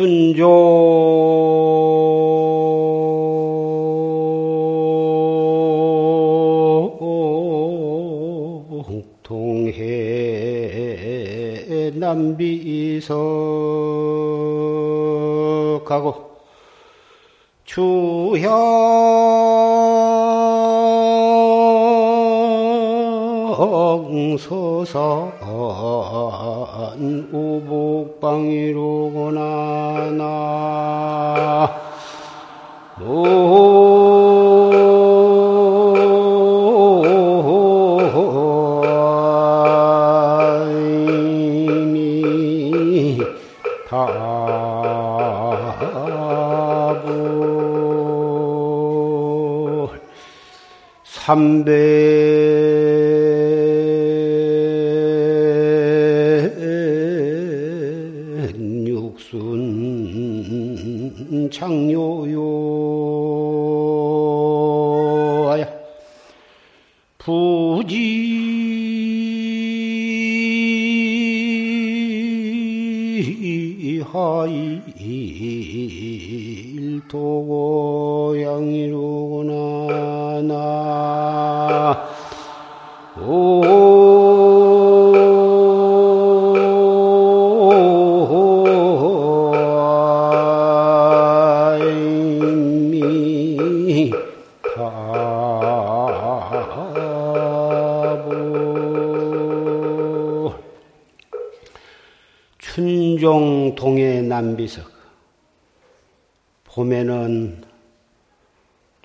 춘종 삼 동해 남비석. 봄에는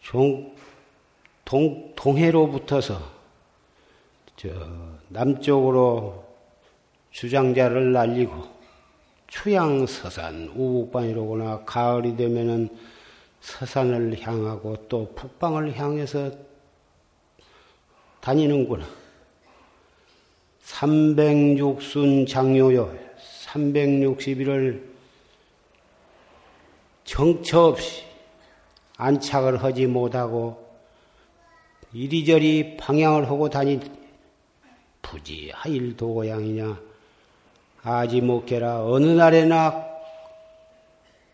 종, 동, 동해로 붙어서 저 남쪽으로 주장자를 날리고 추양서산 우북방이로구나 가을이 되면은 서산을 향하고 또 북방을 향해서 다니는구나. 306순 장요요 361을 정처 없이 안착을 하지 못하고 이리저리 방향을 하고 다니 부지 하일 도 고향이냐. 아지 못게라 어느 날에나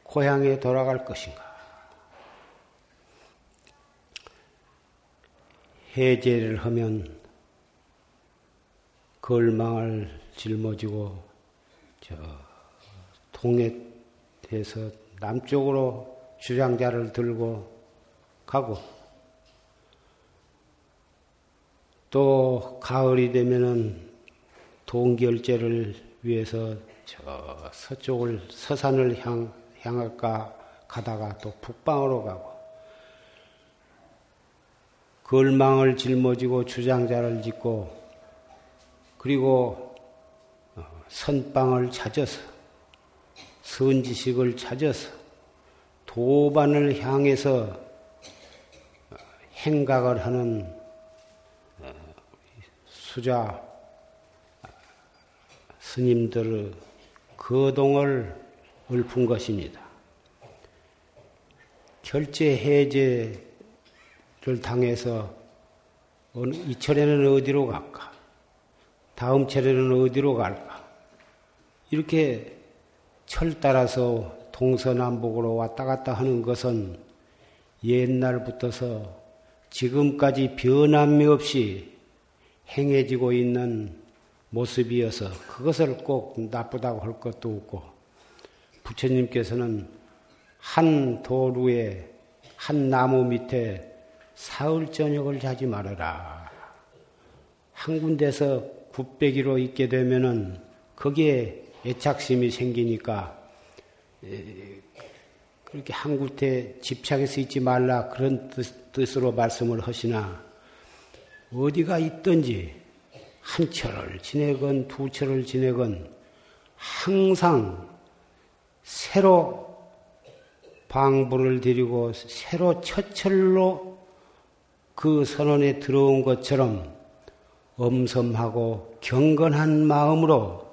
고향에 돌아갈 것인가. 해제를 하면 걸망을 짊어지고 저 동해에서 남쪽으로 주장자를 들고 가고 또 가을이 되면은 동결제를 위해서 저 서쪽을 서산을 향 향할까 가다가 또 북방으로 가고 걸망을 짊어지고 주장자를 짓고 그리고 어, 선방을 찾아서 선지식을 찾아서 도반을 향해서 행각을 하는 어, 수자 스님들의 거동을 읊은 것입니다. 결제 해제를 당해서 이 철에는 어디로 갈까? 다음 철에는 어디로 갈까? 이렇게 철 따라서 동서남북으로 왔다 갔다 하는 것은 옛날부터서 지금까지 변함이 없이 행해지고 있는 모습이어서 그것을 꼭 나쁘다고 할 것도 없고 부처님께서는 한 도루에 한 나무 밑에 사흘 저녁을 자지 말아라. 한 군데서 굽배기로 있게 되면은 거기에 애착심이 생기니까 그렇게 한 군데 집착해서 있지 말라 그런 뜻, 으로 말씀을 하시나 어디가 있든지 한 철을 지내건 두 철을 지내건 항상 새로 방부를 드리고 새로 첫 철로 그 선언에 들어온 것처럼 엄섬하고 경건한 마음으로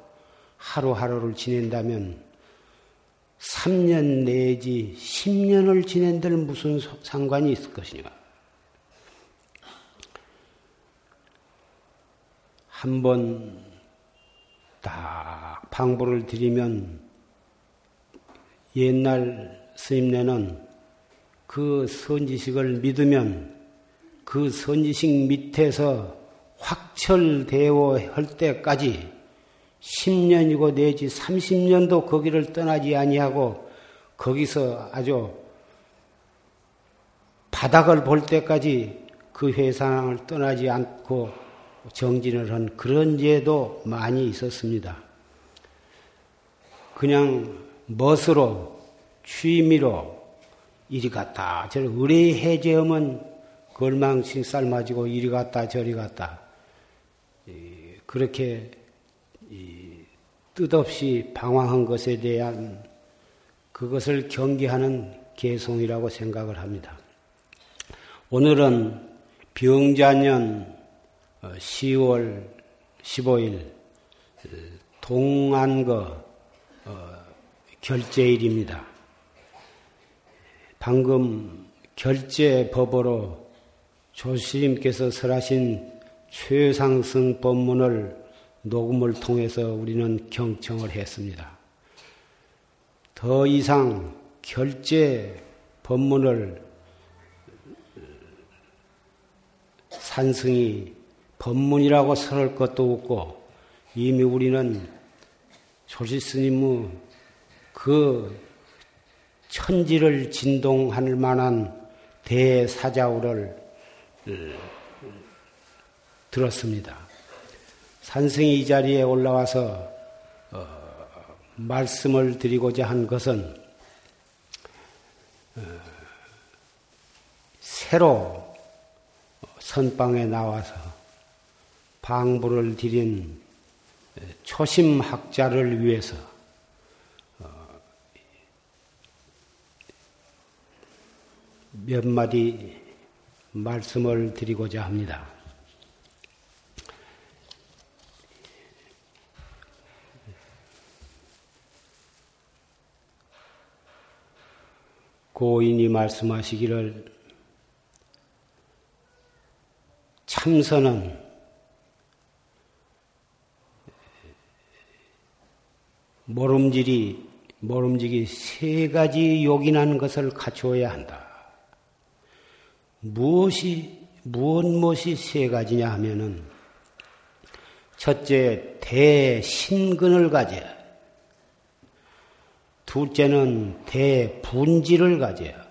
하루하루를 지낸다면 3년 내지 10년을 지낸들 무슨 상관이 있을 것이냐. 한 번 딱 방부를 드리면 옛날 스님네는 그 선지식을 믿으면 그 선지식 밑에서 확철대오 할 때까지 10년이고 내지 30년도 거기를 떠나지 아니하고 거기서 아주 바닥을 볼 때까지 그 회상을 떠나지 않고 정진을 한 그런 예도 많이 있었습니다. 그냥 멋으로 취미로 이리 갔다 저리 의뢰 해제하면 걸망씩 삶아지고 이리 갔다 저리 갔다 그렇게 뜻없이 방황한 것에 대한 그것을 경계하는 개송이라고 생각을 합니다. 오늘은 병자년 10월 15일 동안거 어, 결제일입니다. 방금 결제법으로 조스님께서 설하신 최상승 법문을 녹음을 통해서 우리는 경청을 했습니다. 더 이상 결제 법문을 산승이 법문이라고 설할 것도 없고 이미 우리는 조시 스님의 그 천지를 진동할 만한 대사자우를 들었습니다. 산승이 이 자리에 올라와서 어, 말씀을 드리고자 한 것은 어, 새로 선방에 나와서 방부를 드린 초심 학자를 위해서 어, 몇 마디 말씀을 드리고자 합니다. 고인이 말씀하시기를 참선은 모름질이 모름지기 세 가지 요긴한 것을 갖추어야 한다. 무엇이 무엇 무엇이 세 가지냐 하면은 첫째 대신근을 가져야 둘째는 대분지를 가져야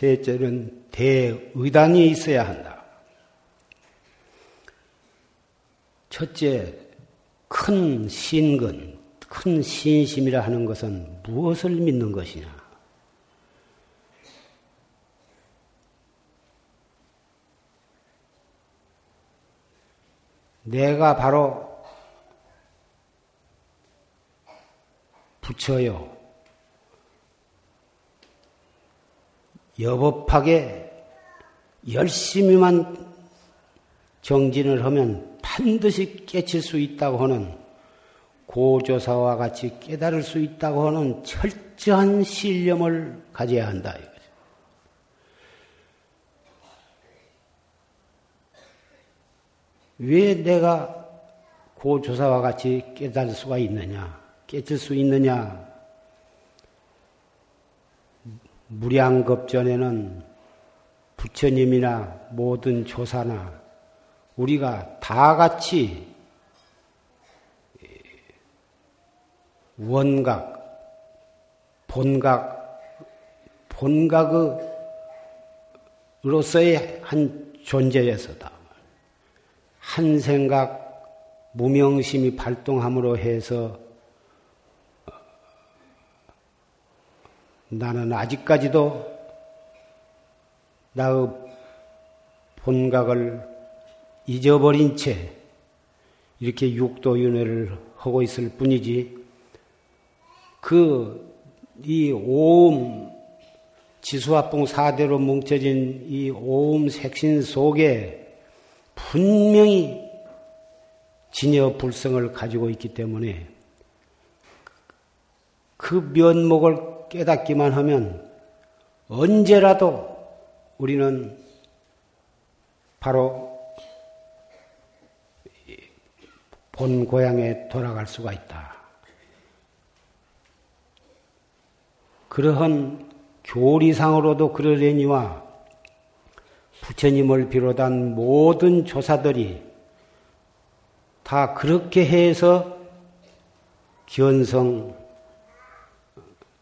셋째는 대의단이 있어야 한다. 첫째, 큰 신근, 큰 신심이라 하는 것은 무엇을 믿는 것이냐? 내가 바로 부처요. 여법하게 열심히만 정진을 하면 반드시 깨칠 수 있다고 하는 고조사와 같이 깨달을 수 있다고 하는 철저한 신념을 가져야 한다. 왜 내가 고조사와 같이 깨달을 수가 있느냐, 깨칠 수 있느냐? 무량겁전에는 부처님이나 모든 조사나 우리가 다 같이 원각, 본각, 본각으로서의 한 존재였었다. 한 생각, 무명심이 발동함으로 해서 나는 아직까지도 나의 본각을 잊어버린 채 이렇게 육도윤회를 하고 있을 뿐이지 그 이 오음 지수화봉 사대로 뭉쳐진 이 오음 색신 속에 분명히 진여 불성을 가지고 있기 때문에 그 면목을 깨닫기만 하면 언제라도 우리는 바로 본 고향에 돌아갈 수가 있다. 그러한 교리상으로도 그러려니와 부처님을 비롯한 모든 조사들이 다 그렇게 해서 견성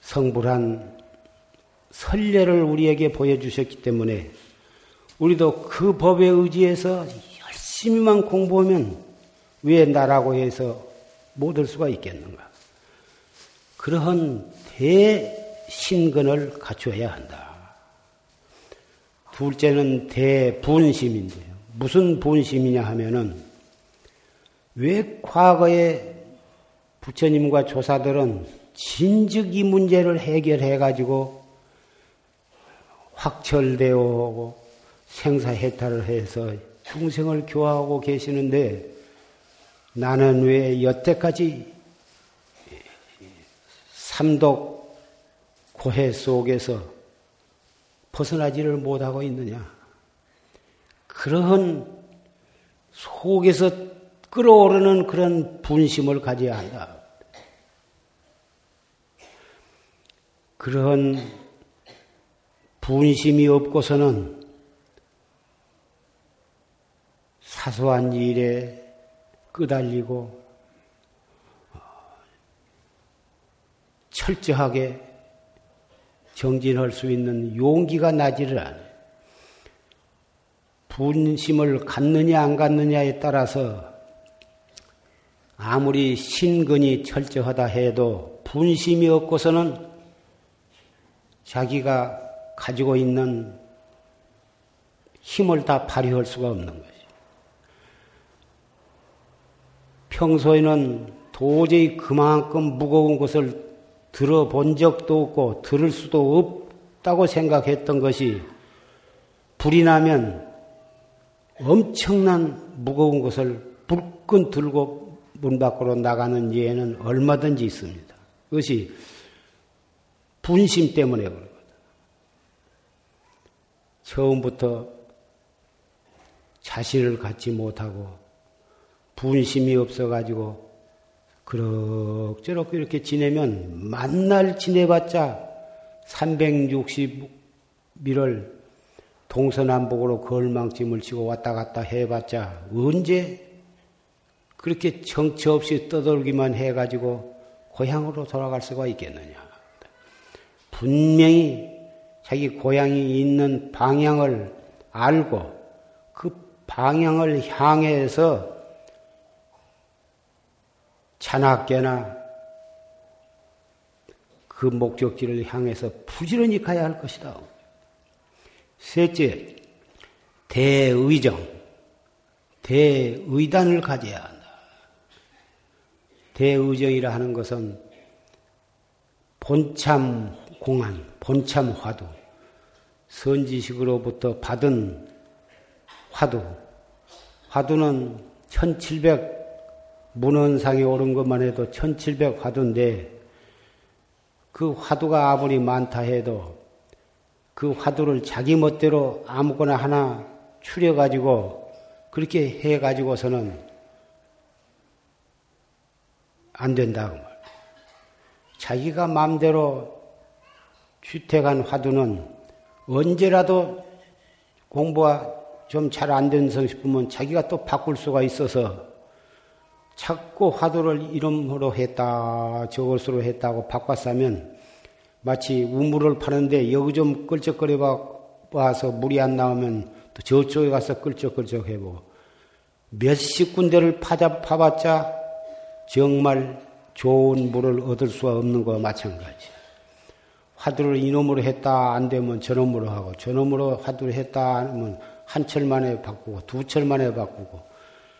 성불한 선례를 우리에게 보여주셨기 때문에 우리도 그 법에 의지해서 열심히만 공부하면 왜 나라고 해서 못할 수가 있겠는가? 그러한 대신근을 갖춰야 한다. 둘째는 대분심인데요. 무슨 분심이냐 하면은 왜 과거에 부처님과 조사들은 진즉 이 문제를 해결해 가지고 확철되어 오고 생사해탈을 해서 중생을 교화하고 계시는데 나는 왜 여태까지 삼독 고해 속에서 벗어나지를 못하고 있느냐? 그러한 속에서 끌어오르는 그런 분심을 가져야 한다. 그런 분심이 없고서는 사소한 일에 끄달리고 철저하게 정진할 수 있는 용기가 나지를 않아요. 분심을 갖느냐 안 갖느냐에 따라서 아무리 신근이 철저하다 해도 분심이 없고서는 자기가 가지고 있는 힘을 다 발휘할 수가 없는 것이. 평소에는 도저히 그만큼 무거운 것을 들어본 적도 없고 들을 수도 없다고 생각했던 것이 불이 나면 엄청난 무거운 것을 불끈 들고 문 밖으로 나가는 예는 얼마든지 있습니다. 그것이 분심 때문에 그러거든. 처음부터 자신을 갖지 못하고 분심이 없어가지고 그럭저럭 이렇게 지내면 만날 지내봤자 360일을 동서남북으로 걸망짐을 치고 왔다 갔다 해봤자 언제 그렇게 정처 없이 떠돌기만 해가지고 고향으로 돌아갈 수가 있겠느냐. 분명히 자기 고향이 있는 방향을 알고 그 방향을 향해서 찬학계나 그 목적지를 향해서 부지런히 가야 할 것이다. 셋째, 대의정, 대의단을 가져야 한다. 대의정이라 하는 것은 본참 공안, 본참 화두, 선지식으로부터 받은 화두, 화두는 1700 문헌상에 오른 것만 해도 1700 화두인데 그 화두가 아무리 많다 해도 그 화두를 자기 멋대로 아무거나 하나 추려가지고 그렇게 해가지고서는 안 된다고 말. 자기가 마음대로 주택한 화두는 언제라도 공부가 좀 잘안 된성 싶으면 자기가 또 바꿀 수가 있어서 자꾸 화두를 이름으로 했다, 저것으로 했다고 바꿨으면 마치 우물을 파는데 여기 좀 끌적거려 봐서 물이 안 나오면 또 저쪽에 가서 끌적끌적 해보고 몇십 군데를 파자, 파봤자 정말 좋은 물을 얻을 수가 없는 거와 마찬가지. 화두를 이놈으로 했다 안 되면 저놈으로 하고 저놈으로 화두를 했다 하면 한 철 만에 바꾸고 두 철 만에 바꾸고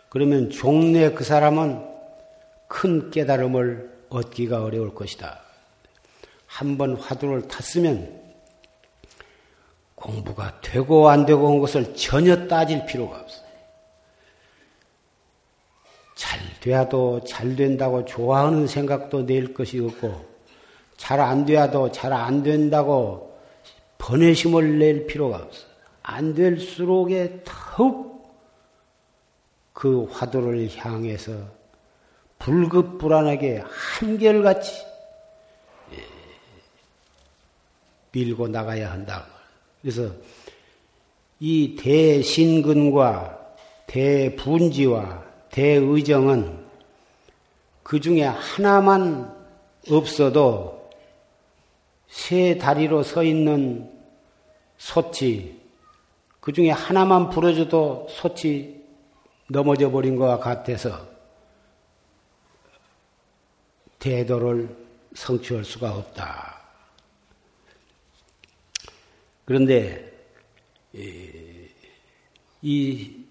그러면 종래 그 사람은 큰 깨달음을 얻기가 어려울 것이다. 한번 화두를 탔으면 공부가 되고 안 되고 온 것을 전혀 따질 필요가 없어요. 잘 돼도 잘 된다고 좋아하는 생각도 낼 것이 없고 잘 안 돼도 잘 안 된다고 번외심을 낼 필요가 없어요. 안 될수록에 더욱 그 화두를 향해서 불급불안하게 한결같이 밀고 나가야 한다. 그래서 이 대신근과 대분지와 대의정은 그 중에 하나만 없어도 세 다리로 서 있는 소치, 그 중에 하나만 부러져도 소치 넘어져 버린 것과 같아서 대도를 성취할 수가 없다. 그런데 이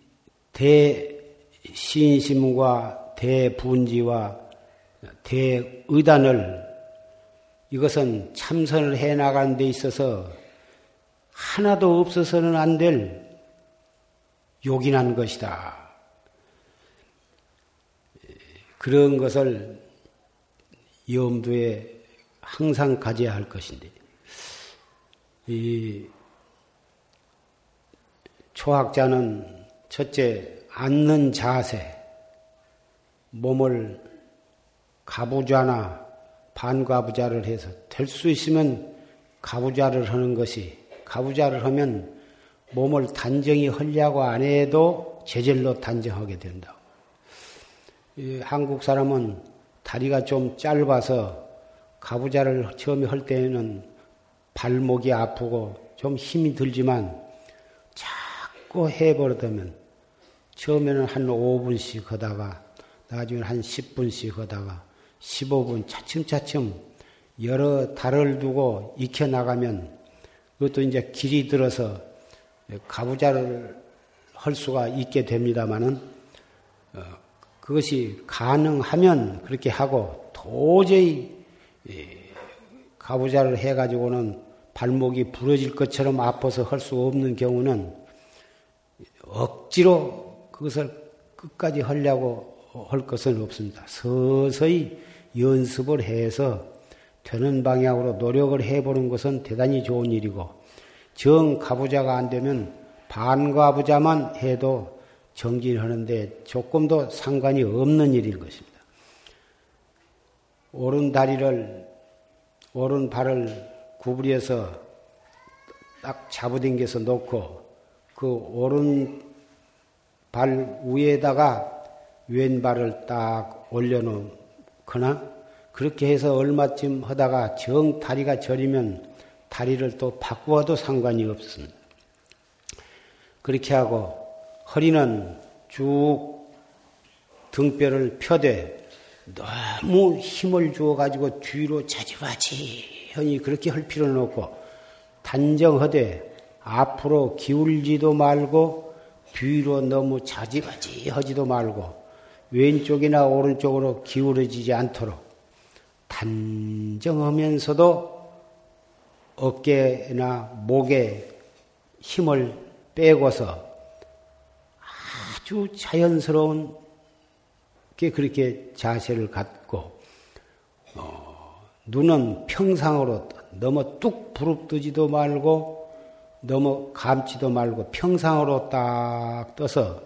대신심과 대분지와 대의단을 이것은 참선을 해 나가는 데 있어서 하나도 없어서는 안 될 요긴한 것이다. 그런 것을 염두에 항상 가져야 할 것인데, 이 초학자는 첫째, 앉는 자세, 몸을 가부좌나 반가부좌를 해서 될 수 있으면 가부좌를 하는 것이 가부좌를 하면 몸을 단정히 하려고 안 해도 제절로 단정하게 된다. 한국 사람은 다리가 좀 짧아서 가부좌를 처음에 할 때는 발목이 아프고 좀 힘이 들지만 자꾸 해버리면 처음에는 한 5분씩 하다가 나중에 한 10분씩 하다가 15분 차츰차츰 여러 달을 두고 익혀나가면 그것도 이제 길이 들어서 가부자를 할 수가 있게 됩니다마는 어, 그것이 가능하면 그렇게 하고 도저히 가부자를 해가지고는 발목이 부러질 것처럼 아파서 할 수 없는 경우는 억지로 그것을 끝까지 하려고 할 것은 없습니다. 서서히 연습을 해서 되는 방향으로 노력을 해보는 것은 대단히 좋은 일이고 정 가부자가 안 되면 반가부자만 해도 정진하는데 조금도 상관이 없는 일인 것입니다. 오른 다리를 오른 발을 구부려서 딱 잡아당겨서 놓고 그 오른 발 위에다가 왼발을 딱 올려놓거나 그렇게 해서 얼마쯤 하다가 정 다리가 저리면 다리를 또 바꾸어도 상관이 없습니다. 그렇게 하고 허리는 쭉 등뼈를 펴되 너무 힘을 주어가지고 뒤로 자지바지하니 그렇게 할 필요는 없고 단정하되 앞으로 기울지도 말고 뒤로 너무 자지바지 하지도 말고 왼쪽이나 오른쪽으로 기울어지지 않도록 단정하면서도 어깨나 목에 힘을 빼고서 아주 자연스러운 게 그렇게 자세를 갖고 어, 눈은 평상으로 너무 뚝 부릅뜨지도 말고 너무 감지도 말고 평상으로 딱 떠서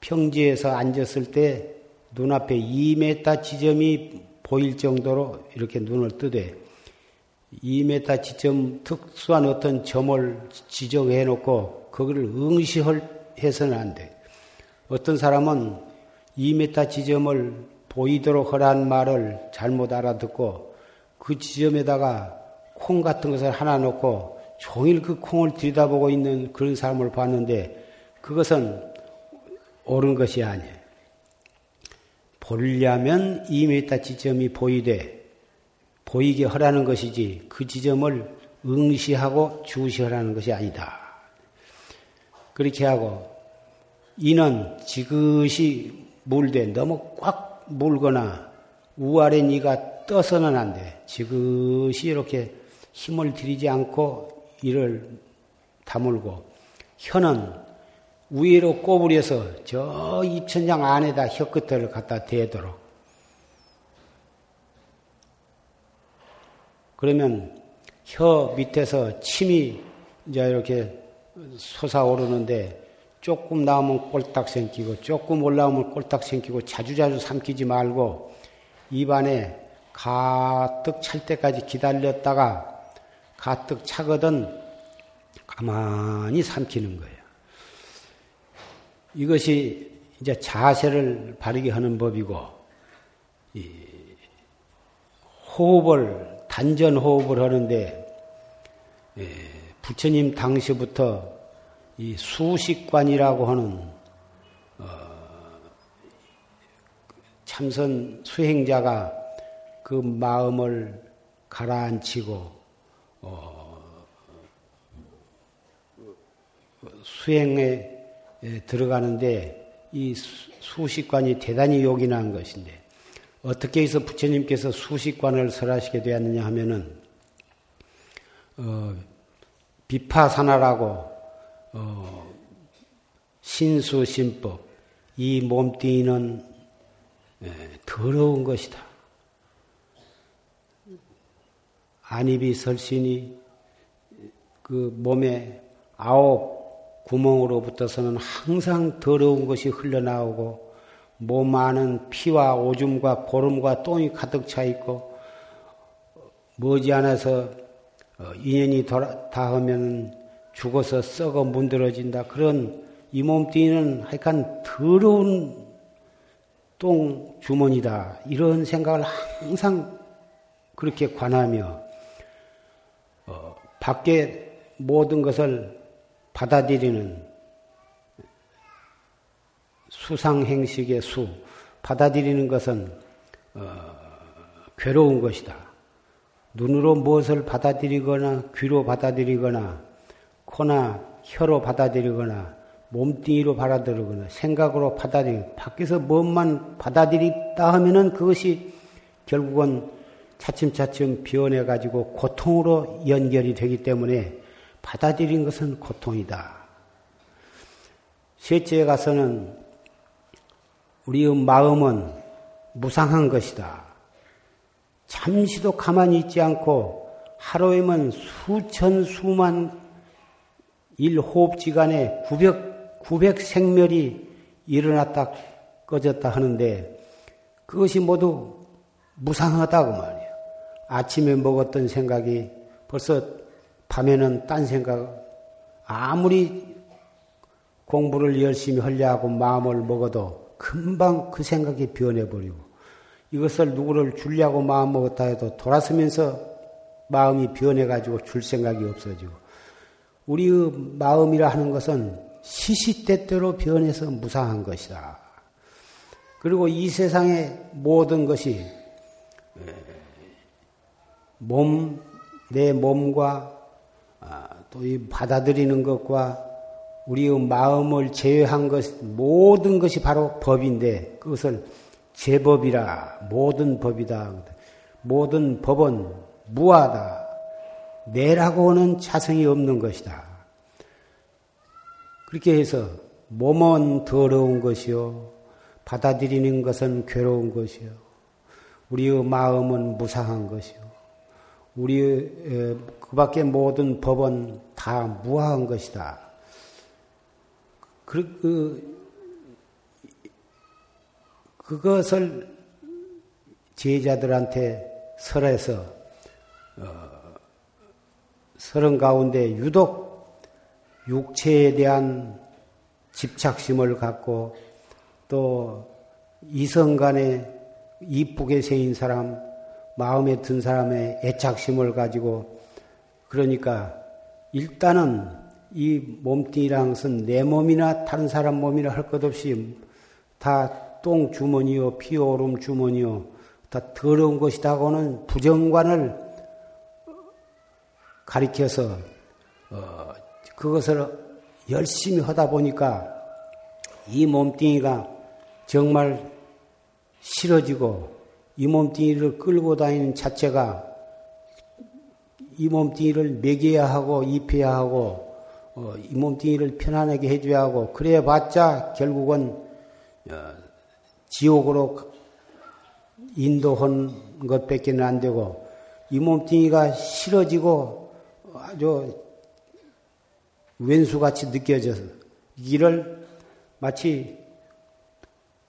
평지에서 앉았을 때 눈앞에 2m 지점이 보일 정도로 이렇게 눈을 뜨되 2m 지점 특수한 어떤 점을 지정해 놓고 그거를 응시 해서는 안 돼. 어떤 사람은 2m 지점을 보이도록 하라는 말을 잘못 알아듣고 그 지점에다가 콩 같은 것을 하나 놓고 종일 그 콩을 들여다보고 있는 그런 사람을 봤는데 그것은 옳은 것이 아니에요. 보려면 2m 지점이 보이되 보이게 하라는 것이지 그 지점을 응시하고 주시하라는 것이 아니다. 그렇게 하고 이는 지그시 물되 너무 꽉 물거나 우아래 니가 떠서는 안 돼. 지그시 이렇게 힘을 들이지 않고 이를 다물고 혀는 위로 꼬부려서 저 입천장 안에다 혀 끝을 갖다 대도록. 그러면 혀 밑에서 침이 이제 이렇게 솟아오르는데 조금 나오면 꼴딱 생기고 조금 올라오면 꼴딱 생기고 자주자주 삼키지 말고 입안에 가득 찰 때까지 기다렸다가 가득 차거든 가만히 삼키는 거예요. 이것이 이제 자세를 바르게 하는 법이고, 호흡을, 단전 호흡을 하는데, 예, 부처님 당시부터 이 수식관이라고 하는 어, 참선 수행자가 그 마음을 가라앉히고 어, 수행에 들어가는데 이 수식관이 대단히 요긴한 것인데 어떻게 해서 부처님께서 수식관을 설하시게 되었느냐 하면은 어, 비파사나라고 어, 신수신법 이 몸뚱이는 더러운 것이다. 안입이 설신이 그 몸에 아홉 구멍으로부터서는 항상 더러운 것이 흘러나오고 몸 안은 피와 오줌과 고름과 똥이 가득 차 있고 머지않아서 어, 인연이 닿으면 죽어서 썩어 문드러진다. 그런 이 몸뚱이는 하여간 더러운 똥 주머니다. 이런 생각을 항상 그렇게 관하며 밖에 모든 것을 받아들이는 수상행식의 수, 받아들이는 것은 어, 괴로운 것이다. 눈으로 무엇을 받아들이거나 귀로 받아들이거나 코나 혀로 받아들이거나 몸뚱이로 받아들이거나 생각으로 받아들이고 밖에서 무엇만 받아들이다 하면은 그것이 결국은 차츰차츰 변해 가지고 고통으로 연결이 되기 때문에 받아들인 것은 고통이다. 셋째에 가서는 우리의 마음은 무상한 것이다. 잠시도 가만히 있지 않고 하루에만 수천 수만 일호흡지간에 900, 900 생멸이 일어났다 꺼졌다 하는데 그것이 모두 무상하다고 말이야. 아침에 먹었던 생각이 벌써 밤에는 딴 생각, 아무리 공부를 열심히 하려 하고 마음을 먹어도 금방 그 생각이 변해버리고 이것을 누구를 주려고 마음 먹었다 해도 돌아서면서 마음이 변해가지고 줄 생각이 없어지고 우리의 마음이라 하는 것은 시시때때로 변해서 무상한 것이다. 그리고 이 세상의 모든 것이 몸, 내 몸과 아, 또이 받아들이는 것과 우리의 마음을 제외한 것, 모든 것이 바로 법인데 그것을 제법이라 모든 법이다. 모든 법은 무하다. 내라고 하는 자성이 없는 것이다. 그렇게 해서 몸은 더러운 것이요. 받아들이는 것은 괴로운 것이요. 우리의 마음은 무상한 것이요. 우리 그 밖에 모든 법은 다 무화한 것이다. 그, 그, 그것을 제자들한테 설해서 어, 설은 가운데 유독 육체에 대한 집착심을 갖고 또 이성 간에 이쁘게 생긴 사람 마음에 든 사람의 애착심을 가지고 그러니까 일단은 이 몸뚱이랑 것은 내 몸이나 다른 사람 몸이나 할 것 없이 다 똥 주머니요, 피 오름 주머니요, 다 더러운 것이다고는 부정관을 가리켜서 어, 그것을 열심히 하다 보니까 이 몸뚱이가 정말 싫어지고 이 몸뚱이를 끌고 다니는 자체가 이 몸뚱이를 먹여야 하고 입혀야 하고 어, 이 몸뚱이를 편안하게 해줘야 하고 그래 봤자 결국은 어, 지옥으로 인도한 것밖에는 안 되고 이 몸뚱이가 싫어지고 아주 왼수같이 느껴져서 이를 마치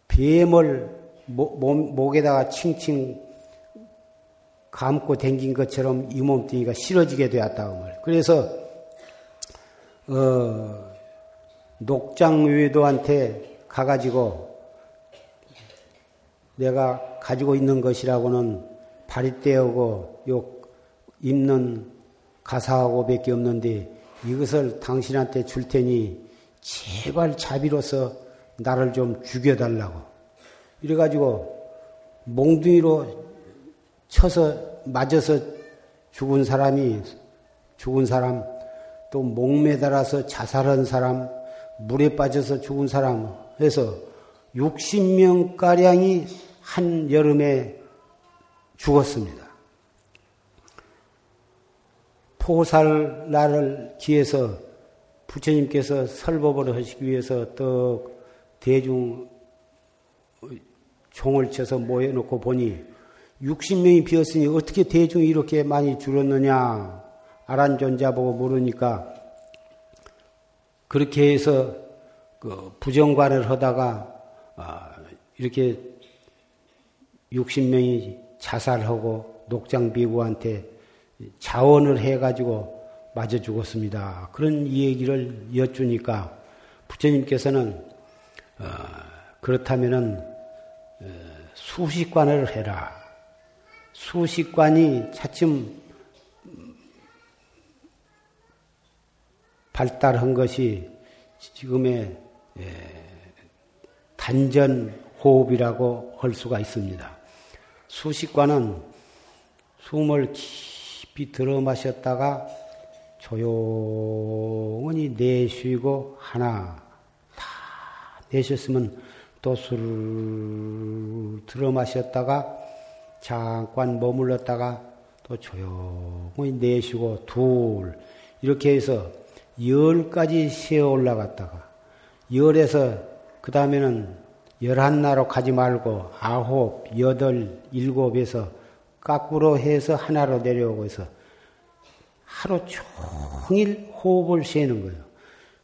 뱀을 목, 에다가 칭칭 감고 댕긴 것처럼 이 몸뚱이가 싫어지게 되었다고 말. 그래서 어, 녹장 외도한테 가가지고 내가 가지고 있는 것이라고는 바리떼하고 요 입는 가사하고 밖에 없는데 이것을 당신한테 줄 테니 제발 자비로서 나를 좀 죽여달라고. 이래가지고 몽둥이로 쳐서 맞아서 죽은 사람이 죽은 사람 또 목매달아서 자살한 사람 물에 빠져서 죽은 사람 해서 60명가량이 한 여름에 죽었습니다. 포살 날을 기해서 부처님께서 설법을 하시기 위해서 또 대중 종을 쳐서 모여놓고 보니 60명이 비었으니 어떻게 대중이 이렇게 많이 줄었느냐 아란존자 보고 물으니까 그렇게 해서 그 부정관을 하다가 아, 이렇게 60명이 자살하고 녹장비구한테 자원을 해가지고 맞아 죽었습니다. 그런 얘기를 여쭈니까 부처님께서는 어, 그렇다면은 어, 수식관을 해라. 수식관이 차츰 발달한 것이 지금의 예, 단전 호흡이라고 할 수가 있습니다. 수식관은 숨을 깊이 들어 마셨다가 조용히 내쉬고 하나 다 내셨으면 또 술을 들어 마셨다가 잠깐 머물렀다가 또 조용히 내쉬고 둘 이렇게 해서 열까지 세어 올라갔다가 열에서 그 다음에는 열한 나로 가지 말고 아홉, 여덟, 일곱에서 까꾸로 해서 하나로 내려오고 해서 하루 종일 호흡을 세는 거예요.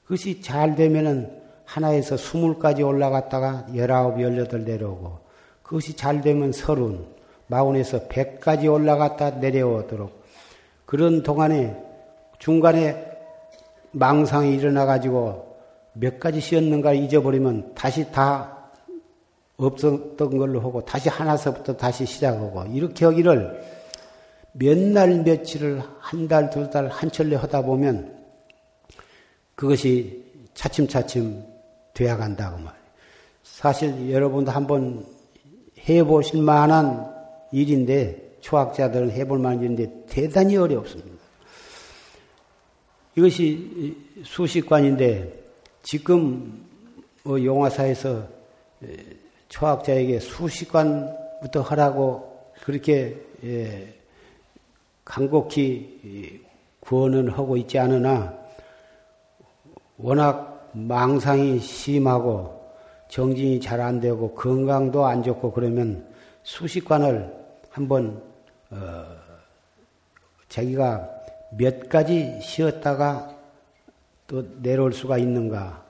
그것이 잘 되면은 하나에서 스물까지 올라갔다가 열아홉, 열여덟 내려오고 그것이 잘 되면 서른, 마흔에서 백까지 올라갔다 내려오도록 그런 동안에 중간에 망상이 일어나 가지고 몇 가지 쉬었는가 잊어버리면 다시 다 없었던 걸로 하고 다시 하나서부터 다시 시작하고 이렇게 하기를 몇 날 며칠을 한 달, 두 달, 한철내 하다 보면 그것이 차츰차츰 되어간다고 말이에요. 사실 여러분도 한번 해보실 만한 일인데, 초학자들은 해볼 만한 일인데 대단히 어렵습니다. 이것이 수식관인데, 지금 뭐 용화사에서 초학자에게 수식관부터 하라고 그렇게 예, 간곡히 구원을 하고 있지 않으나 워낙 망상이 심하고 정진이 잘 안 되고 건강도 안 좋고 그러면 수식관을 한번 어, 자기가 몇 가지 쉬었다가 또 내려올 수가 있는가.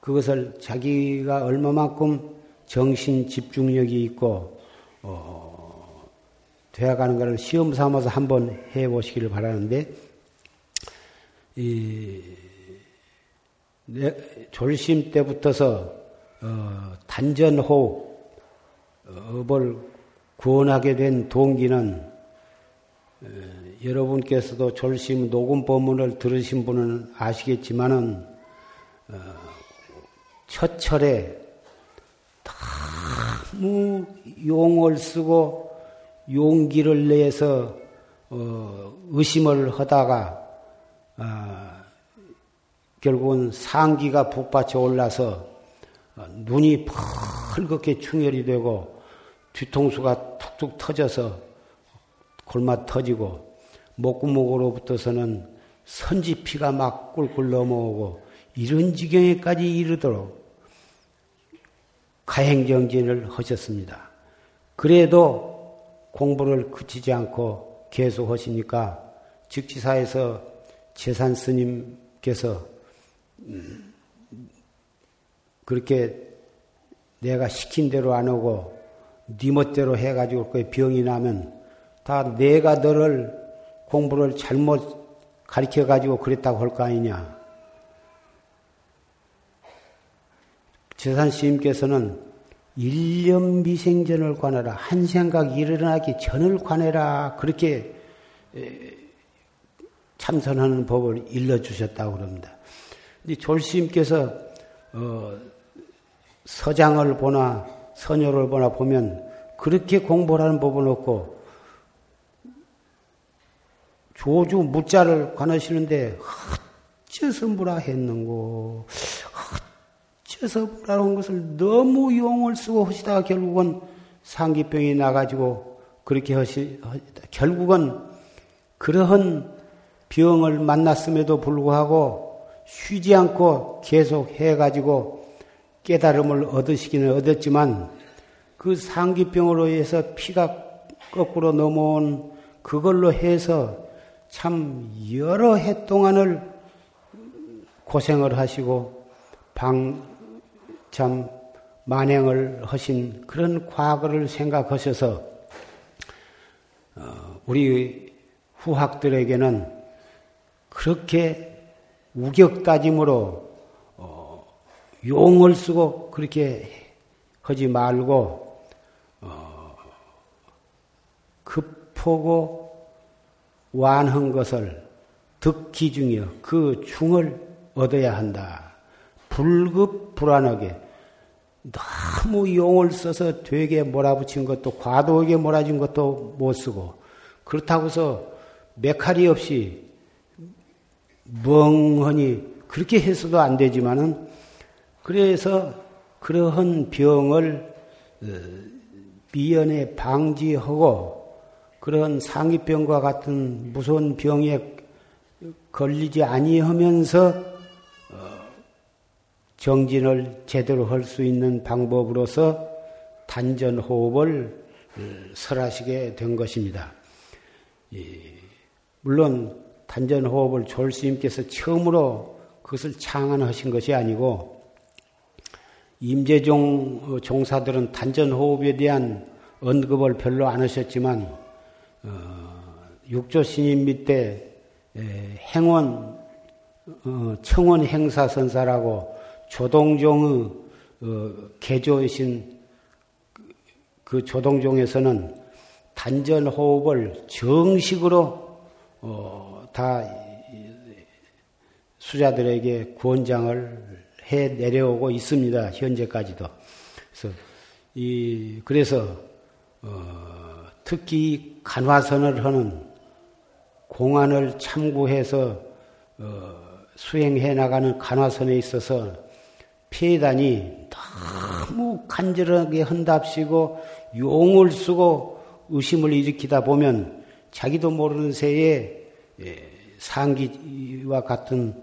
그것을 자기가 얼마만큼 정신 집중력이 있고 어, 되어가는 것을 시험 삼아서 한번 해보시기를 바라는데 이, 내, 졸심 때부터서 어, 단전호흡을 구원하게 된 동기는 어, 여러분께서도 졸심 녹음 법문을 들으신 분은 아시겠지만은 어, 첫 철에 너무 용을 쓰고 용기를 내서 어, 의심을 하다가 아, 결국은 상기가 북받쳐 올라서 어, 눈이 펄겋게 충혈이 되고 뒤통수가 툭툭 터져서 골마 터지고 목구멍으로부터서는 선지피가 막 꿀꿀 넘어오고 이런 지경에까지 이르도록 가행정진을 하셨습니다. 그래도 공부를 그치지 않고 계속 하시니까 즉지사에서 재산 스님께서 음, 그렇게 내가 시킨 대로 안 오고 네 멋대로 해가지고 그 병이 나면 다 내가 너를 공부를 잘못 가르쳐 가지고 그랬다고 할 거 아니냐. 재산 스님께서는 일념 미생전을 관해라. 한 생각 일어나기 전을 관해라. 그렇게 참선하는 법을 일러주셨다고 그럽니다. 근데 졸스님께서 어, 서장을 보나 선녀를 보나 보면 그렇게 공부를 하는 법은 없고 조주 무자를 관하시는데 어째서 뭐라 했는고 어째서 뭐라는 것을 너무 용을 쓰고 하시다가 결국은 상기병이 나가지고 그렇게 하시 결국은 그러한 병을 만났음에도 불구하고 쉬지 않고 계속 해가지고 깨달음을 얻으시기는 얻었지만 그 상기병으로 해서 피가 거꾸로 넘어온 그걸로 해서 참 여러 해 동안을 고생을 하시고 방, 참 만행을 하신 그런 과거를 생각하셔서 어, 우리 후학들에게는 그렇게 우격다짐으로 어, 용을 쓰고 그렇게 하지 말고 어, 급하고 완한 것을 득기 중이여 그 중을 얻어야 한다. 불급 불안하게 너무 용을 써서 되게 몰아붙인 것도 과도하게 몰아진 것도 못 쓰고 그렇다고 해서 메칼이 없이 멍하니 그렇게 해서도 안 되지만은 그래서 그러한 병을 어, 미연에 방지하고 그런 상위병과 같은 무서운 병에 걸리지 아니하면서 어, 정진을 제대로 할 수 있는 방법으로서 단전 호흡을 어, 설하시게 된 것입니다. 물론 단전 호흡을 졸스님께서 처음으로 그것을 창안하신 것이 아니고 임재종 어, 종사들은 단전 호흡에 대한 언급을 별로 안 하셨지만 어, 육조 신임 밑에 행원 어, 청원 행사 선사라고 조동종의 어, 개조이신 그 조동종에서는 단전 호흡을 정식으로 어, 다 수자들에게 구원장을 해 내려오고 있습니다. 현재까지도. 그래서 이 그래서 어, 특히 간화선을 하는 공안을 참고해서 어, 수행해 나가는 간화선에 있어서 폐단이 너무 간절하게 한답시고 용을 쓰고 의심을 일으키다 보면 자기도 모르는 새에 예, 상기와 같은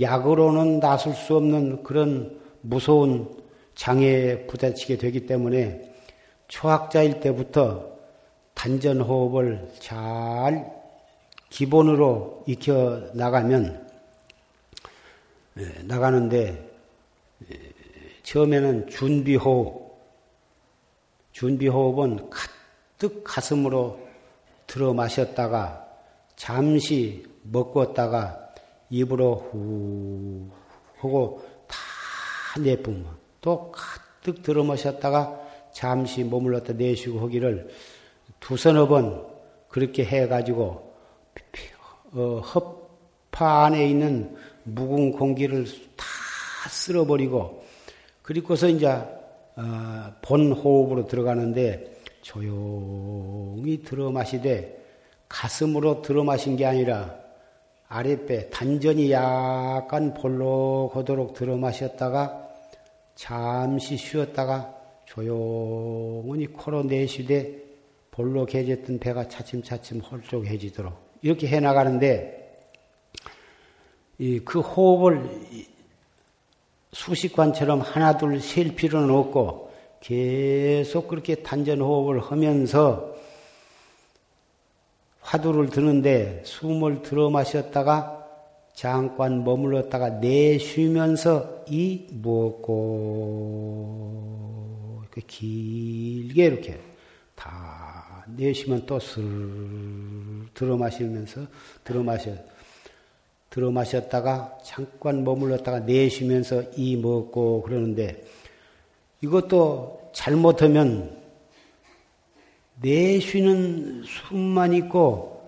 약으로는 나설 수 없는 그런 무서운 장애에 부딪히게 되기 때문에 초학자일 때부터 단전 호흡을 잘 기본으로 익혀 나가면 예, 나가는데 예, 처음에는 준비 호흡, 준비 호흡은 가득 가슴으로 들어 마셨다가 잠시 먹었다가 입으로 후 하고 다 내뿜어. 또 가득 들어 마셨다가 잠시 머물렀다 내쉬고 하기를 두서너 번 그렇게 해가지고 어, 허파 안에 있는 묵은 공기를 다 쓸어버리고 그리고서 이제 어, 본 호흡으로 들어가는데 조용히 들어 마시되 가슴으로 들어 마신 게 아니라 아랫배 단전이 약간 볼록하도록 들어 마셨다가 잠시 쉬었다가 조용히 코로 내쉬되 볼로 개졌던 배가 차츰차츰 홀쭉해지도록 이렇게 해 나가는데 그 호흡을 수식관처럼 하나 둘 셀 필요는 없고 계속 그렇게 단전 호흡을 하면서 화두를 드는데 숨을 들어 마셨다가 잠깐 머물렀다가 내쉬면서 이 무엇고 길게 이렇게 다 내쉬면 또 슬 들어 마시면서 들어 마셔 들어 마셨다가 잠깐 머물렀다가 내쉬면서 이 먹고 그러는데 이것도 잘못하면 내쉬는 숨만 있고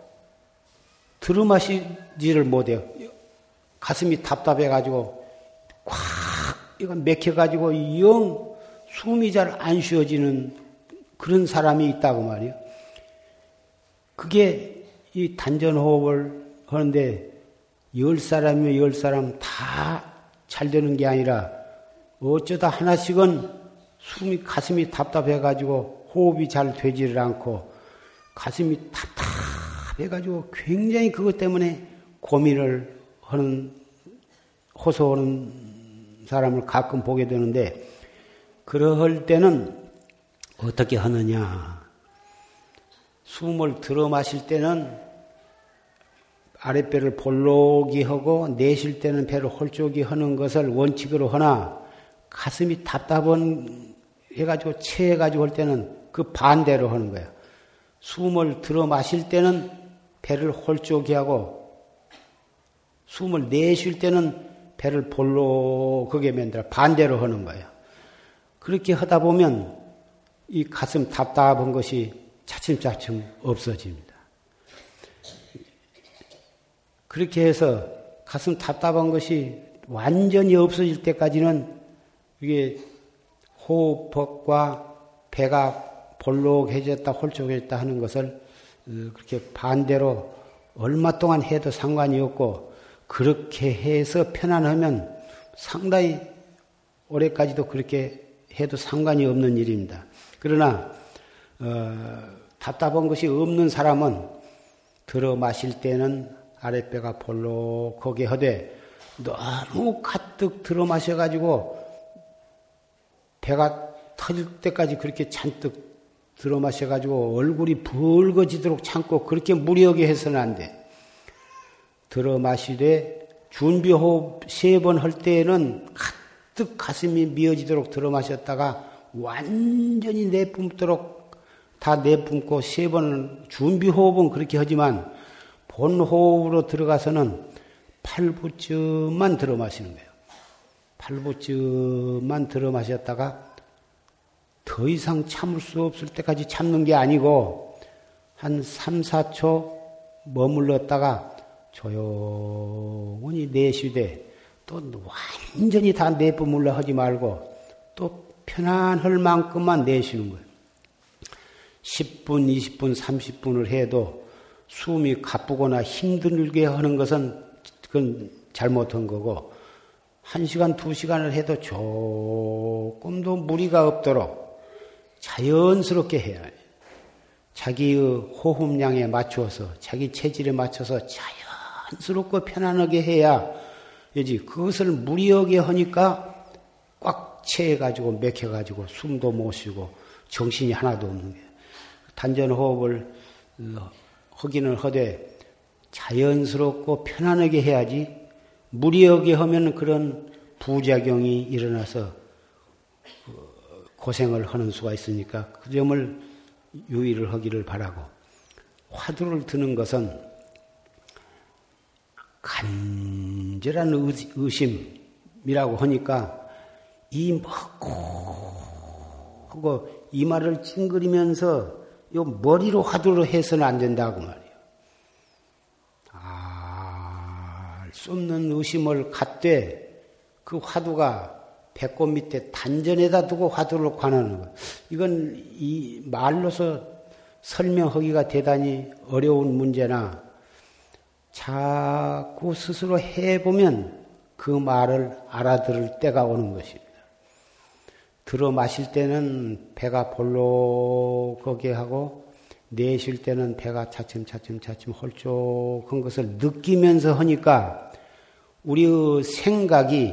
들어 마시지를 못해요. 가슴이 답답해가지고 콱 이건 맥혀가지고 영 숨이 잘 안 쉬어지는 그런 사람이 있다고 말이요. 그게 이 단전호흡을 하는데 열 사람이면 열 사람 다 잘 되는 게 아니라 어쩌다 하나씩은 숨이 가슴이 답답해가지고 호흡이 잘 되지를 않고 가슴이 답답해가지고 굉장히 그것 때문에 고민을 하는 호소하는 사람을 가끔 보게 되는데 그럴 때는 어떻게 하느냐? 숨을 들어 마실 때는 아랫배를 볼록이 하고 내쉴 때는 배를 홀쭉이 하는 것을 원칙으로 하나 가슴이 답답한 해가지고 체해가지고 할 때는 그 반대로 하는 거야. 숨을 들어 마실 때는 배를 홀쭉이 하고 숨을 내쉴 때는 배를 볼록하게 만들어 반대로 하는 거야. 그렇게 하다 보면 이 가슴 답답한 것이 차츰차츰 없어집니다. 그렇게 해서 가슴 답답한 것이 완전히 없어질 때까지는 이게 호흡과 배가 볼록해졌다 홀쭉해졌다 하는 것을 어, 그렇게 반대로 얼마 동안 해도 상관이 없고 그렇게 해서 편안하면 상당히 올해까지도 그렇게 해도 상관이 없는 일입니다. 그러나 어, 답답한 것이 없는 사람은 들어 마실 때는 아랫배가 볼록하게 하되 너무 가득 들어 마셔가지고 배가 터질 때까지 그렇게 잔뜩 들어 마셔가지고 얼굴이 붉어지도록 참고 그렇게 무리하게 해서는 안 돼. 들어 마시되 준비호흡 세 번 할 때에는 가득 가슴이 미어지도록 들어 마셨다가 완전히 내뿜도록 다 내뿜고 세 번은 준비호흡은 그렇게 하지만 본호흡으로 들어가서는 팔부쯤만 들어 마시는 거예요. 팔부쯤만 들어 마셨다가 더 이상 참을 수 없을 때까지 참는 게 아니고 한 3, 4초 머물렀다가 조용히 내쉬되 또 완전히 다 내뿜으려 하지 말고 또 편안할 만큼만 내쉬는 거예요. 10분, 20분, 30분을 해도 숨이 가쁘거나 힘들게 하는 것은 그건 잘못한 거고, 1시간, 2시간을 해도 조금도 무리가 없도록 자연스럽게 해야 해요. 자기의 호흡량에 맞추어서, 자기 체질에 맞춰서 자연스럽고 편안하게 해야, 여지 그것을 무리하게 하니까 꽉 채해가지고, 맥혀가지고, 숨도 못 쉬고, 정신이 하나도 없는 거예요. 단전 호흡을 하기는 하되 자연스럽고 편안하게 해야지 무리하게 하면 그런 부작용이 일어나서 고생을 하는 수가 있으니까 그 점을 유의를 하기를 바라고 화두를 드는 것은 간절한 의심이라고 하니까 이 먹고 하고 이마를 찡그리면서 요 머리로 화두를 해서는 안 된다고 말이에요. 알수 없는 의심을 갖되 그 화두가 배꼽 밑에 단전에다 두고 화두를 관하는 것. 이건 이 말로서 설명하기가 대단히 어려운 문제나 자꾸 스스로 해보면 그 말을 알아들을 때가 오는 것입니다. 들어 마실 때는 배가 볼록하게 하고 내쉴 때는 배가 차츰차츰 차츰 홀쭉한 것을 느끼면서 하니까 우리의 생각이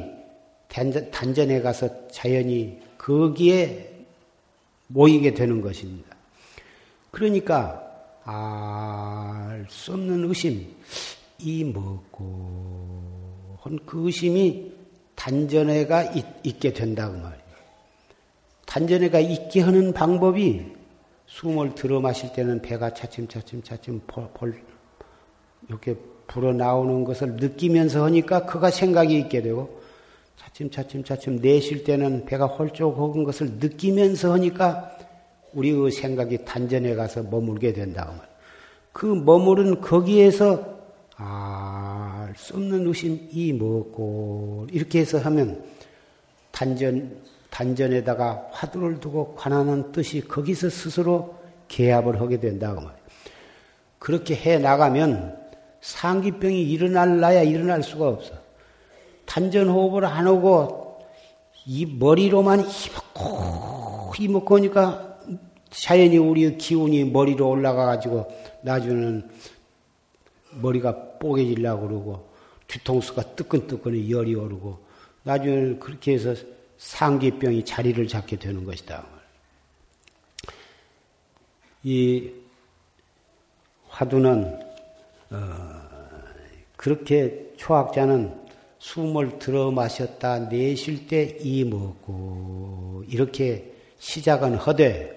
단전에 가서 자연히 거기에 모이게 되는 것입니다. 그러니까 알 수 없는 의심, 이 먹고 한그 의심이 단전에가 있, 게 된다고 말이에요. 단전에가 있게 하는 방법이 숨을 들어 마실 때는 배가 차츰차츰 차츰 벌, 벌 이렇게 불어 나오는 것을 느끼면서 하니까 그가 생각이 있게 되고 차츰차츰 차츰 내쉴 때는 배가 홀쭉한 것을 느끼면서 하니까 우리의 생각이 단전에 가서 머물게 된다. 그 머무른 거기에서 알 수 없는 의심이 뭐고 이렇게 해서 하면 단전 단전에다가 화두를 두고 관하는 뜻이 거기서 스스로 개합을 하게 된다고 말이에요. 그렇게 해 나가면 상기병이 일어날라야 일어날 수가 없어. 단전 호흡을 안 하고 이 머리로만 힘먹고 힘먹고 하니까 자연히 우리의 기운이 머리로 올라가 가지고 나중에는 머리가 뽀개질라고 그러고 뒤통수가 뜨끈뜨끈히 열이 오르고 나중에는 그렇게 해서 상기병이 자리를 잡게 되는 것이다. 이 화두는 어, 그렇게 초학자는 숨을 들어 마셨다 내쉴 때 이 먹고 이렇게 시작은 허되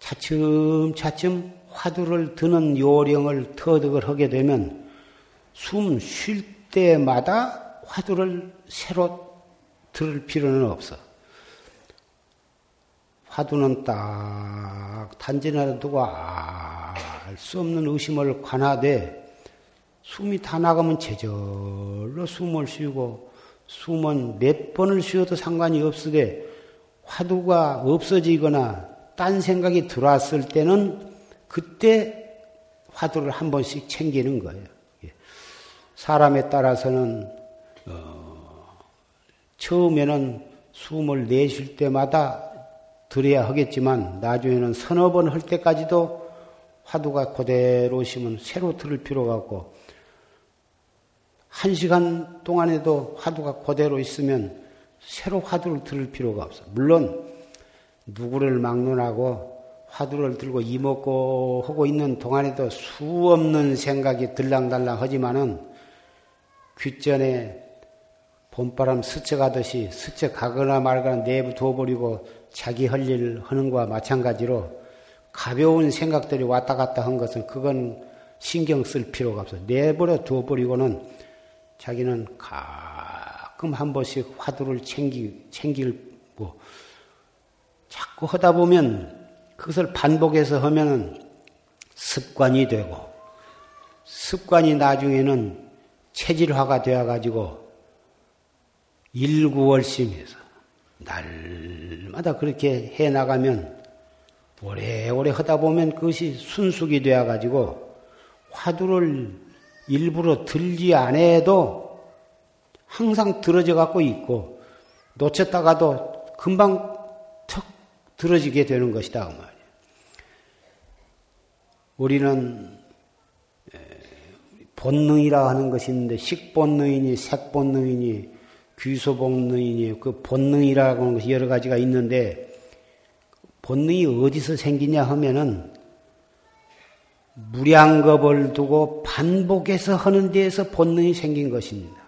차츰차츰 화두를 드는 요령을 터득을 하게 되면 숨 쉴 때마다 화두를 새로 들을 필요는 없어. 화두는 딱 단전에 두고 알 수 없는 의심을 관하되 숨이 다 나가면 제절로 숨을 쉬고 숨은 몇 번을 쉬어도 상관이 없으되 화두가 없어지거나 딴 생각이 들어왔을 때는 그때 화두를 한 번씩 챙기는 거예요. 예. 사람에 따라서는 어, 처음에는 숨을 내쉴 때마다 들어야 하겠지만 나중에는 서너 번 할 때까지도 화두가 그대로 오시면 새로 들을 필요가 없고 한 시간 동안에도 화두가 그대로 있으면 새로 화두를 들을 필요가 없어. 물론 누구를 막론하고 화두를 들고 이먹고 하고 있는 동안에도 수 없는 생각이 들랑달랑 하지만은 귓전에 봄바람 스쳐가듯이 스쳐가거나 말거나 내버려 버리고 자기 할 일 하는 것과 마찬가지로 가벼운 생각들이 왔다 갔다 한 것은 그건 신경 쓸 필요가 없어. 내버려 두어버리고는 자기는 가끔 한 번씩 화두를 챙기, 챙기고 자꾸 하다 보면 그것을 반복해서 하면은 습관이 되고 습관이 나중에는 체질화가 되어가지고 일구월심에서 날마다 그렇게 해 나가면 오래오래 하다 보면 그것이 순숙이 되어 가지고 화두를 일부러 들지 않아도 항상 들어져 갖고 있고 놓쳤다가도 금방 턱 들어지게 되는 것이다 그 말이에요. 우리는 본능이라 하는 있는데 식본능이니 색본능이니 귀소본능이니 그 본능이라고 하는 것이 여러 가지가 있는데 본능이 어디서 생기냐 하면은 무량겁을 두고 반복해서 하는 데에서 본능이 생긴 것입니다.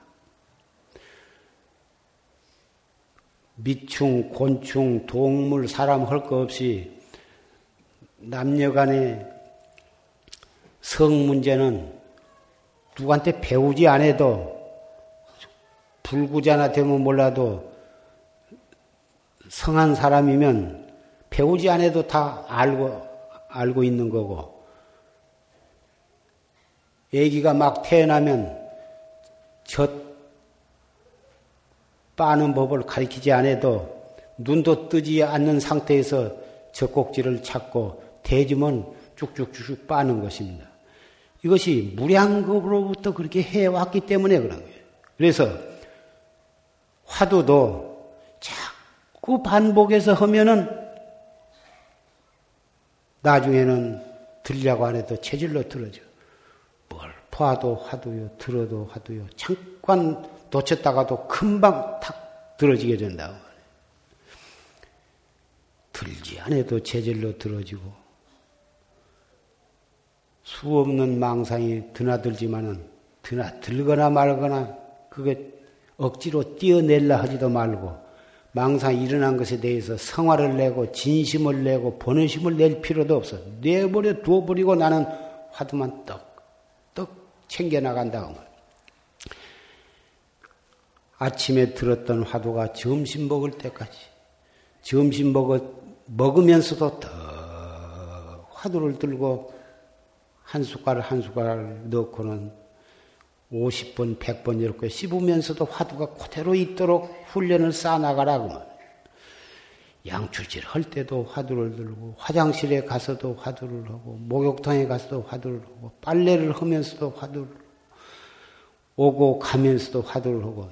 미충, 곤충, 동물, 사람 할 것 없이 남녀 간의 성 문제는 누구한테 배우지 않아도 불구자나 되면 몰라도 성한 사람이면 배우지 않아도 다 알고, 알고 있는 거고 아기가 막 태어나면 젖 빠는 법을 가르치지 않아도 눈도 뜨지 않는 상태에서 젖꼭지를 찾고 대주면 쭉쭉쭉쭉 빠는 것입니다. 이것이 무량겁으로부터 그렇게 해왔기 때문에 그런 거예요. 그래서 화두도 자꾸 반복해서 하면은 나중에는 들려고 안 해도 체질로 들어져. 봐도 화두요, 들어도 화두요. 잠깐 놓쳤다가도 금방 탁 들어지게 된다고. 들지 않아도 재질로 들어지고 수 없는 망상이 드나들지만은 드나들거나 말거나 그게 억지로 뛰어낼라 하지도 말고 망상 일어난 것에 대해서 성화를 내고 진심을 내고 번외심을 낼 필요도 없어. 내버려 두어버리고 나는 화두만 떡, 떡 챙겨나간다. 아침에 들었던 화두가 점심 먹을 때까지, 점심 먹 먹으면서도 더 화두를 들고 한 숟갈 한 숟갈 넣고는 50번, 100번 이렇게 씹으면서도 화두가 그대로 있도록 훈련을 쌓아나가라고 말 양출질 할 때도 화두를 들고, 화장실에 가서도 화두를 하고, 목욕탕에 가서도 화두를 하고, 빨래를 하면서도 화두를 하고, 오고 가면서도 화두를 하고,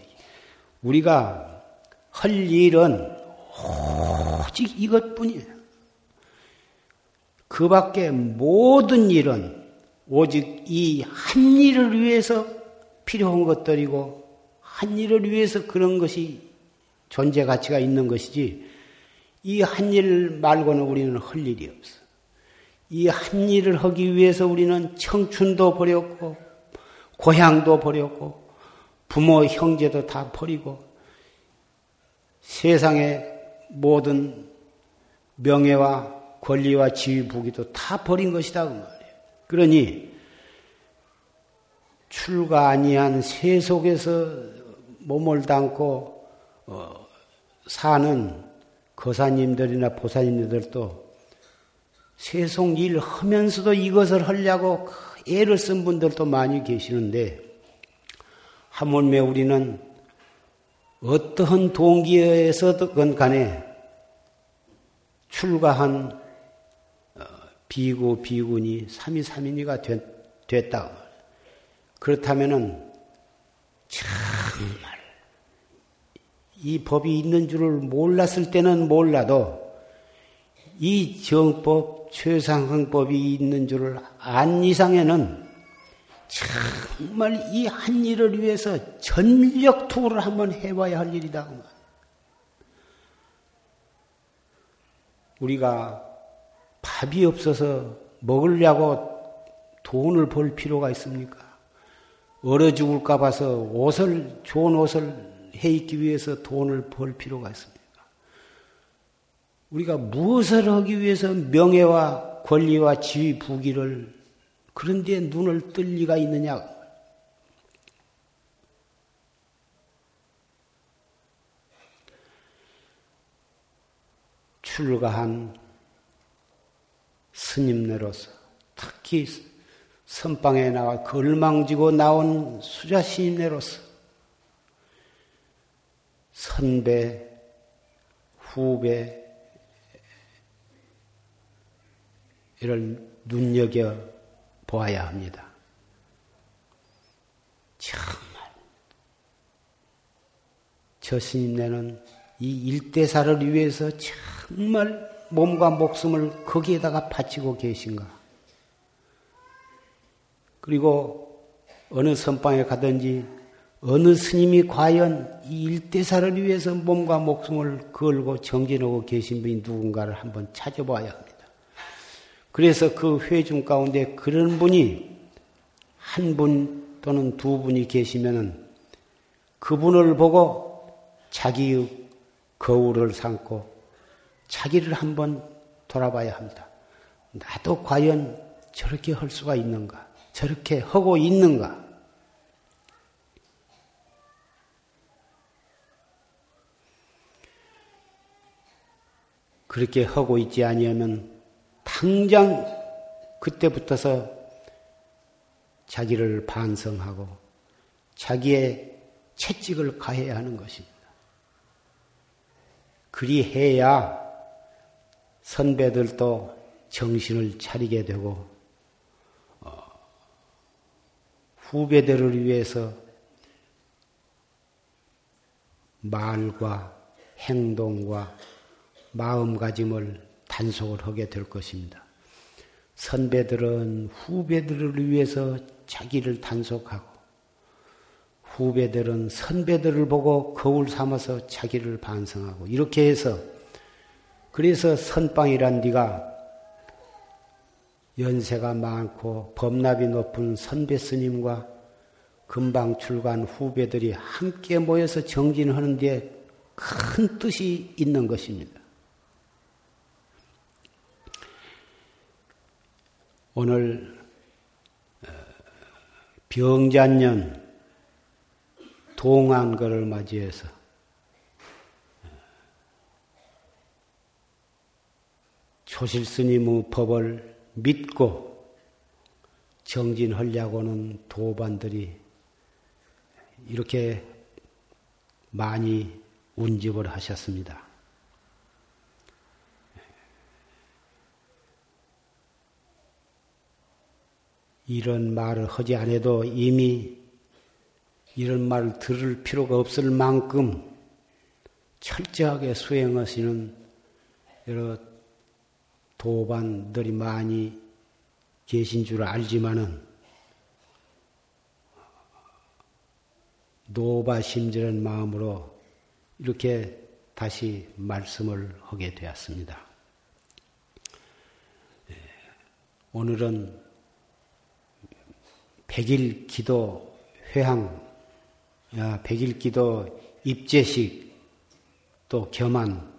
우리가 할 일은 오직 이것뿐이에요. 그 밖에 모든 일은 오직 이 한 일을 위해서 필요한 것들이고 한 일을 위해서 그런 것이 존재 가치가 있는 것이지 이 한 일 말고는 우리는 할 일이 없어. 이 한 일을 하기 위해서 우리는 청춘도 버렸고 고향도 버렸고 부모 형제도 다 버리고 세상의 모든 명예와 권리와 지위 부기도 다 버린 것이다 그 말이에요. 그러니 출가 아니한 세속에서 몸을 담고 어, 사는 거사님들이나 보사님들도 세속 일 하면서도 이것을 하려고 애를 쓴 분들도 많이 계시는데 하물며 우리는 어떠한 동기에서든 간에 출가한 어, 비구 비군이 삼위삼인이가 됐다. 그렇다면은 정말 이 법이 있는 줄을 몰랐을 때는 몰라도 이 정법 최상승법이 있는 줄을 안 이상에는 정말 이 한 일을 위해서 전력 투구를 한번 해봐야 할 일이다. 우리가 밥이 없어서 먹으려고 돈을 벌 필요가 있습니까? 얼어 죽을까 봐서 옷을, 좋은 옷을 해 입기 위해서 돈을 벌 필요가 있습니까? 우리가 무엇을 하기 위해서 명예와 권리와 지위, 부기를 그런 데 눈을 뜰 리가 있느냐? 출가한 스님네로서 특히 선방에 나와 걸망지고 나온 수자 시인네로서 선배, 후배, 이를 눈여겨 보아야 합니다. 정말 저 스님네는 이 일대사를 위해서 정말 몸과 목숨을 거기에다가 바치고 계신가? 그리고 어느 선방에 가든지 어느 스님이 과연 이 일대사를 위해서 몸과 목숨을 걸고 정진하고 계신 분이 누군가를 한번 찾아봐야 합니다. 그래서 그 회중 가운데 그런 분이 한 분 또는 두 분이 계시면은 그분을 보고 자기의 거울을 삼고 자기를 한번 돌아봐야 합니다. 나도 과연 저렇게 할 수가 있는가? 저렇게 하고 있는가? 그렇게 하고 있지 아니하면 당장 그때부터서 자기를 반성하고 자기의 채찍을 가해야 하는 것입니다. 그리해야 선배들도 정신을 차리게 되고 후배들을 위해서 말과 행동과 마음가짐을 단속을 하게 될 것입니다. 선배들은 후배들을 위해서 자기를 단속하고 후배들은 선배들을 보고 거울 삼아서 자기를 반성하고 이렇게 해서 그래서 선빵이란 네가 연세가 많고 법납이 높은 선배 스님과 금방 출간 후배들이 함께 모여서 정진하는 데 큰 뜻이 있는 것입니다. 오늘 어, 병자년 동안거를 맞이해서 조실스님의 법을 믿고 정진하려고는 도반들이 이렇게 많이 운집을 하셨습니다. 이런 말을 하지 않아도 이미 이런 말을 들을 필요가 없을 만큼 철저하게 수행하시는 여러 도반들이 많이 계신 줄 알지만은 노바심절한 마음으로 이렇게 다시 말씀을 하게 되었습니다. 예, 오늘은 백일 기도 회항, 백일 기도 입제식 또 겸한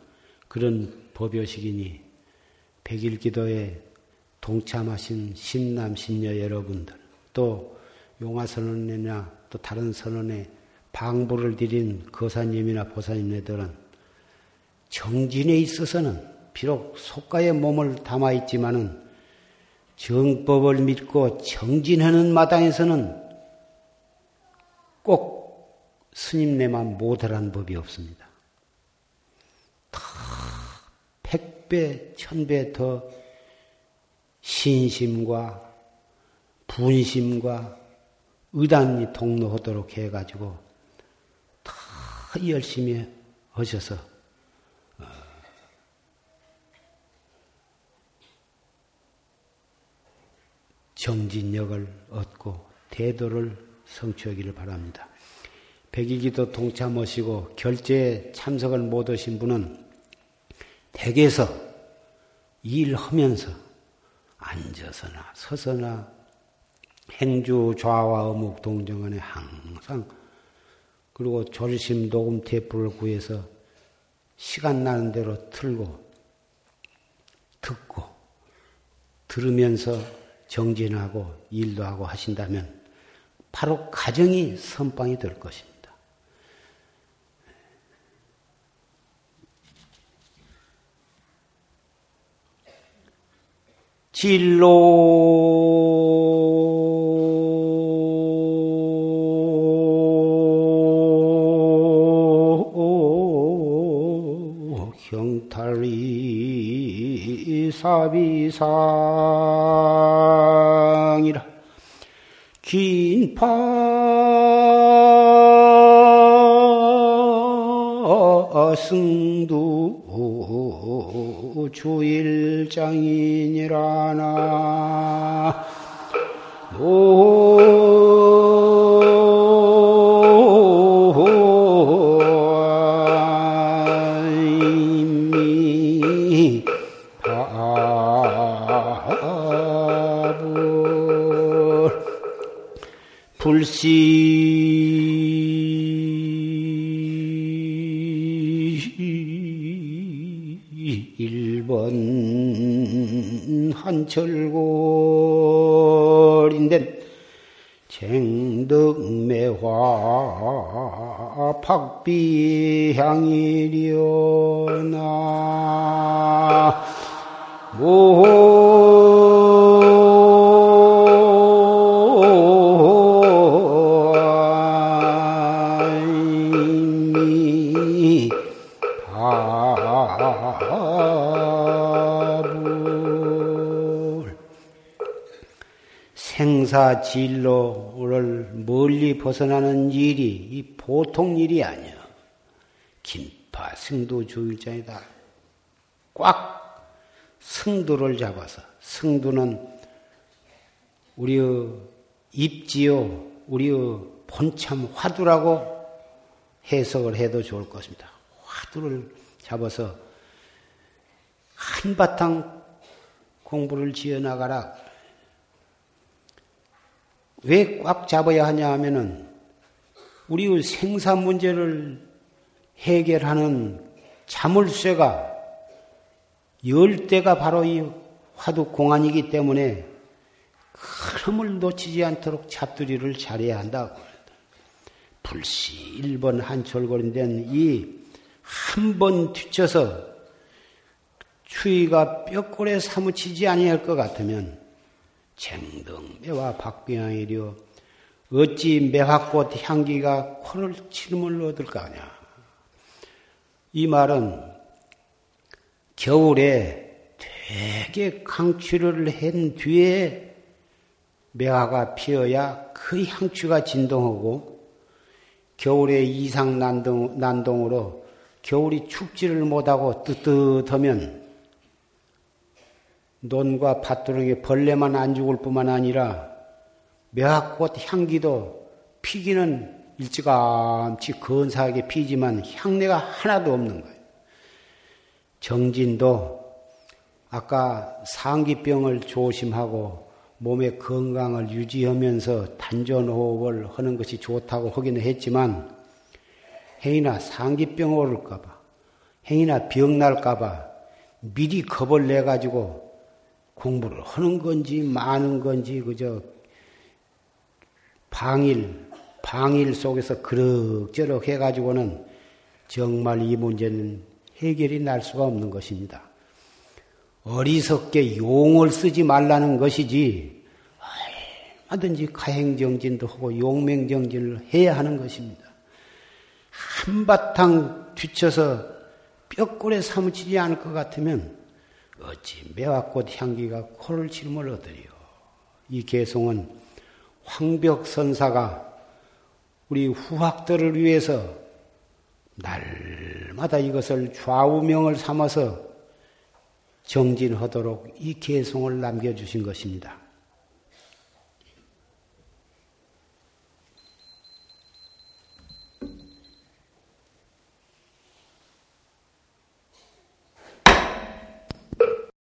그런 법요식이니 백일 기도에 동참하신 신남 신녀 여러분들 또 용화 선언이나 또 다른 선언에 방부를 드린 거사님이나 보사님네들은 정진에 있어서는 비록 속가의 몸을 담아 있지만은 정법을 믿고 정진하는 마당에서는 꼭 스님네만 못하라는 법이 없습니다. 다 백배, 천배 더 신심과 분심과 의단이 동로하도록 해가지고 다 열심히 하셔서 어, 정진력을 얻고 대도를 성취하기를 바랍니다. 백일기도 동참하시고 결제에 참석을 못 하신 분은 댁에서 일하면서 앉아서나 서서나 행주 좌와 어묵 동정안에 항상 그리고 졸심 녹음 테이프를 구해서 시간 나는 대로 틀고 듣고 들으면서 정진하고 일도 하고 하신다면 바로 가정이 선방이 될 것입니다. 진로. 경탈이 사비상이라. 긴파. 승두 주일장인이라나 철골인데 쟁덕매화 박비향이려나? 생 진로를 멀리 벗어나는 일이 이 보통 일이 아니야. 긴파 승도 주일장이다. 꽉 승두를 잡아서 승두는 우리의 입지요, 우리의 본참 화두라고 해석을 해도 좋을 것입니다. 화두를 잡아서 한바탕 공부를 지어 나가라. 왜 꽉 잡아야 하냐 하면은 우리의 생사 문제를 해결하는 자물쇠가 열 대가 바로 이 화두 공안이기 때문에 흐름을 놓치지 않도록 잡두리를 잘해야 한다고. 불시 1번 한철거린 이한 번 뒤쳐서 추위가 뼈골에 사무치지 아니할 것 같으면 쟁등매와 박병이려 어찌 매화꽃 향기가 코를 치름을 얻을 까 하냐. 이 말은 겨울에 되게 강추를 한 뒤에 매화가 피어야 그 향취가 진동하고 겨울에 이상 난동, 난동으로 겨울이 축지를 못하고 뜨뜻하면 논과 밭두렁에 벌레만 안 죽을 뿐만 아니라 매화꽃 향기도 피기는 일찌감치 근사하게 피지만 향내가 하나도 없는 거예요. 정진도 아까 상기병을 조심하고 몸의 건강을 유지하면서 단전호흡을 하는 것이 좋다고 하기는 했지만 행이나 상기병 오를까봐 행이나 병 날까봐 미리 겁을 내 가지고 공부를 하는 건지 많은 건지 그저 방일 방일 속에서 그럭저럭 해가지고는 정말 이 문제는 해결이 날 수가 없는 것입니다. 어리석게 용을 쓰지 말라는 것이지 얼마든지 가행정진도 하고 용맹정진을 해야 하는 것입니다. 한바탕 뒤쳐서 뼈골에 사무치지 않을 것 같으면 어찌 매화꽃 향기가 코를 칠을 얻으리요. 이 개송은 황벽선사가 우리 후학들을 위해서 날마다 이것을 좌우명을 삼아서 정진하도록 이 개송을 남겨주신 것입니다.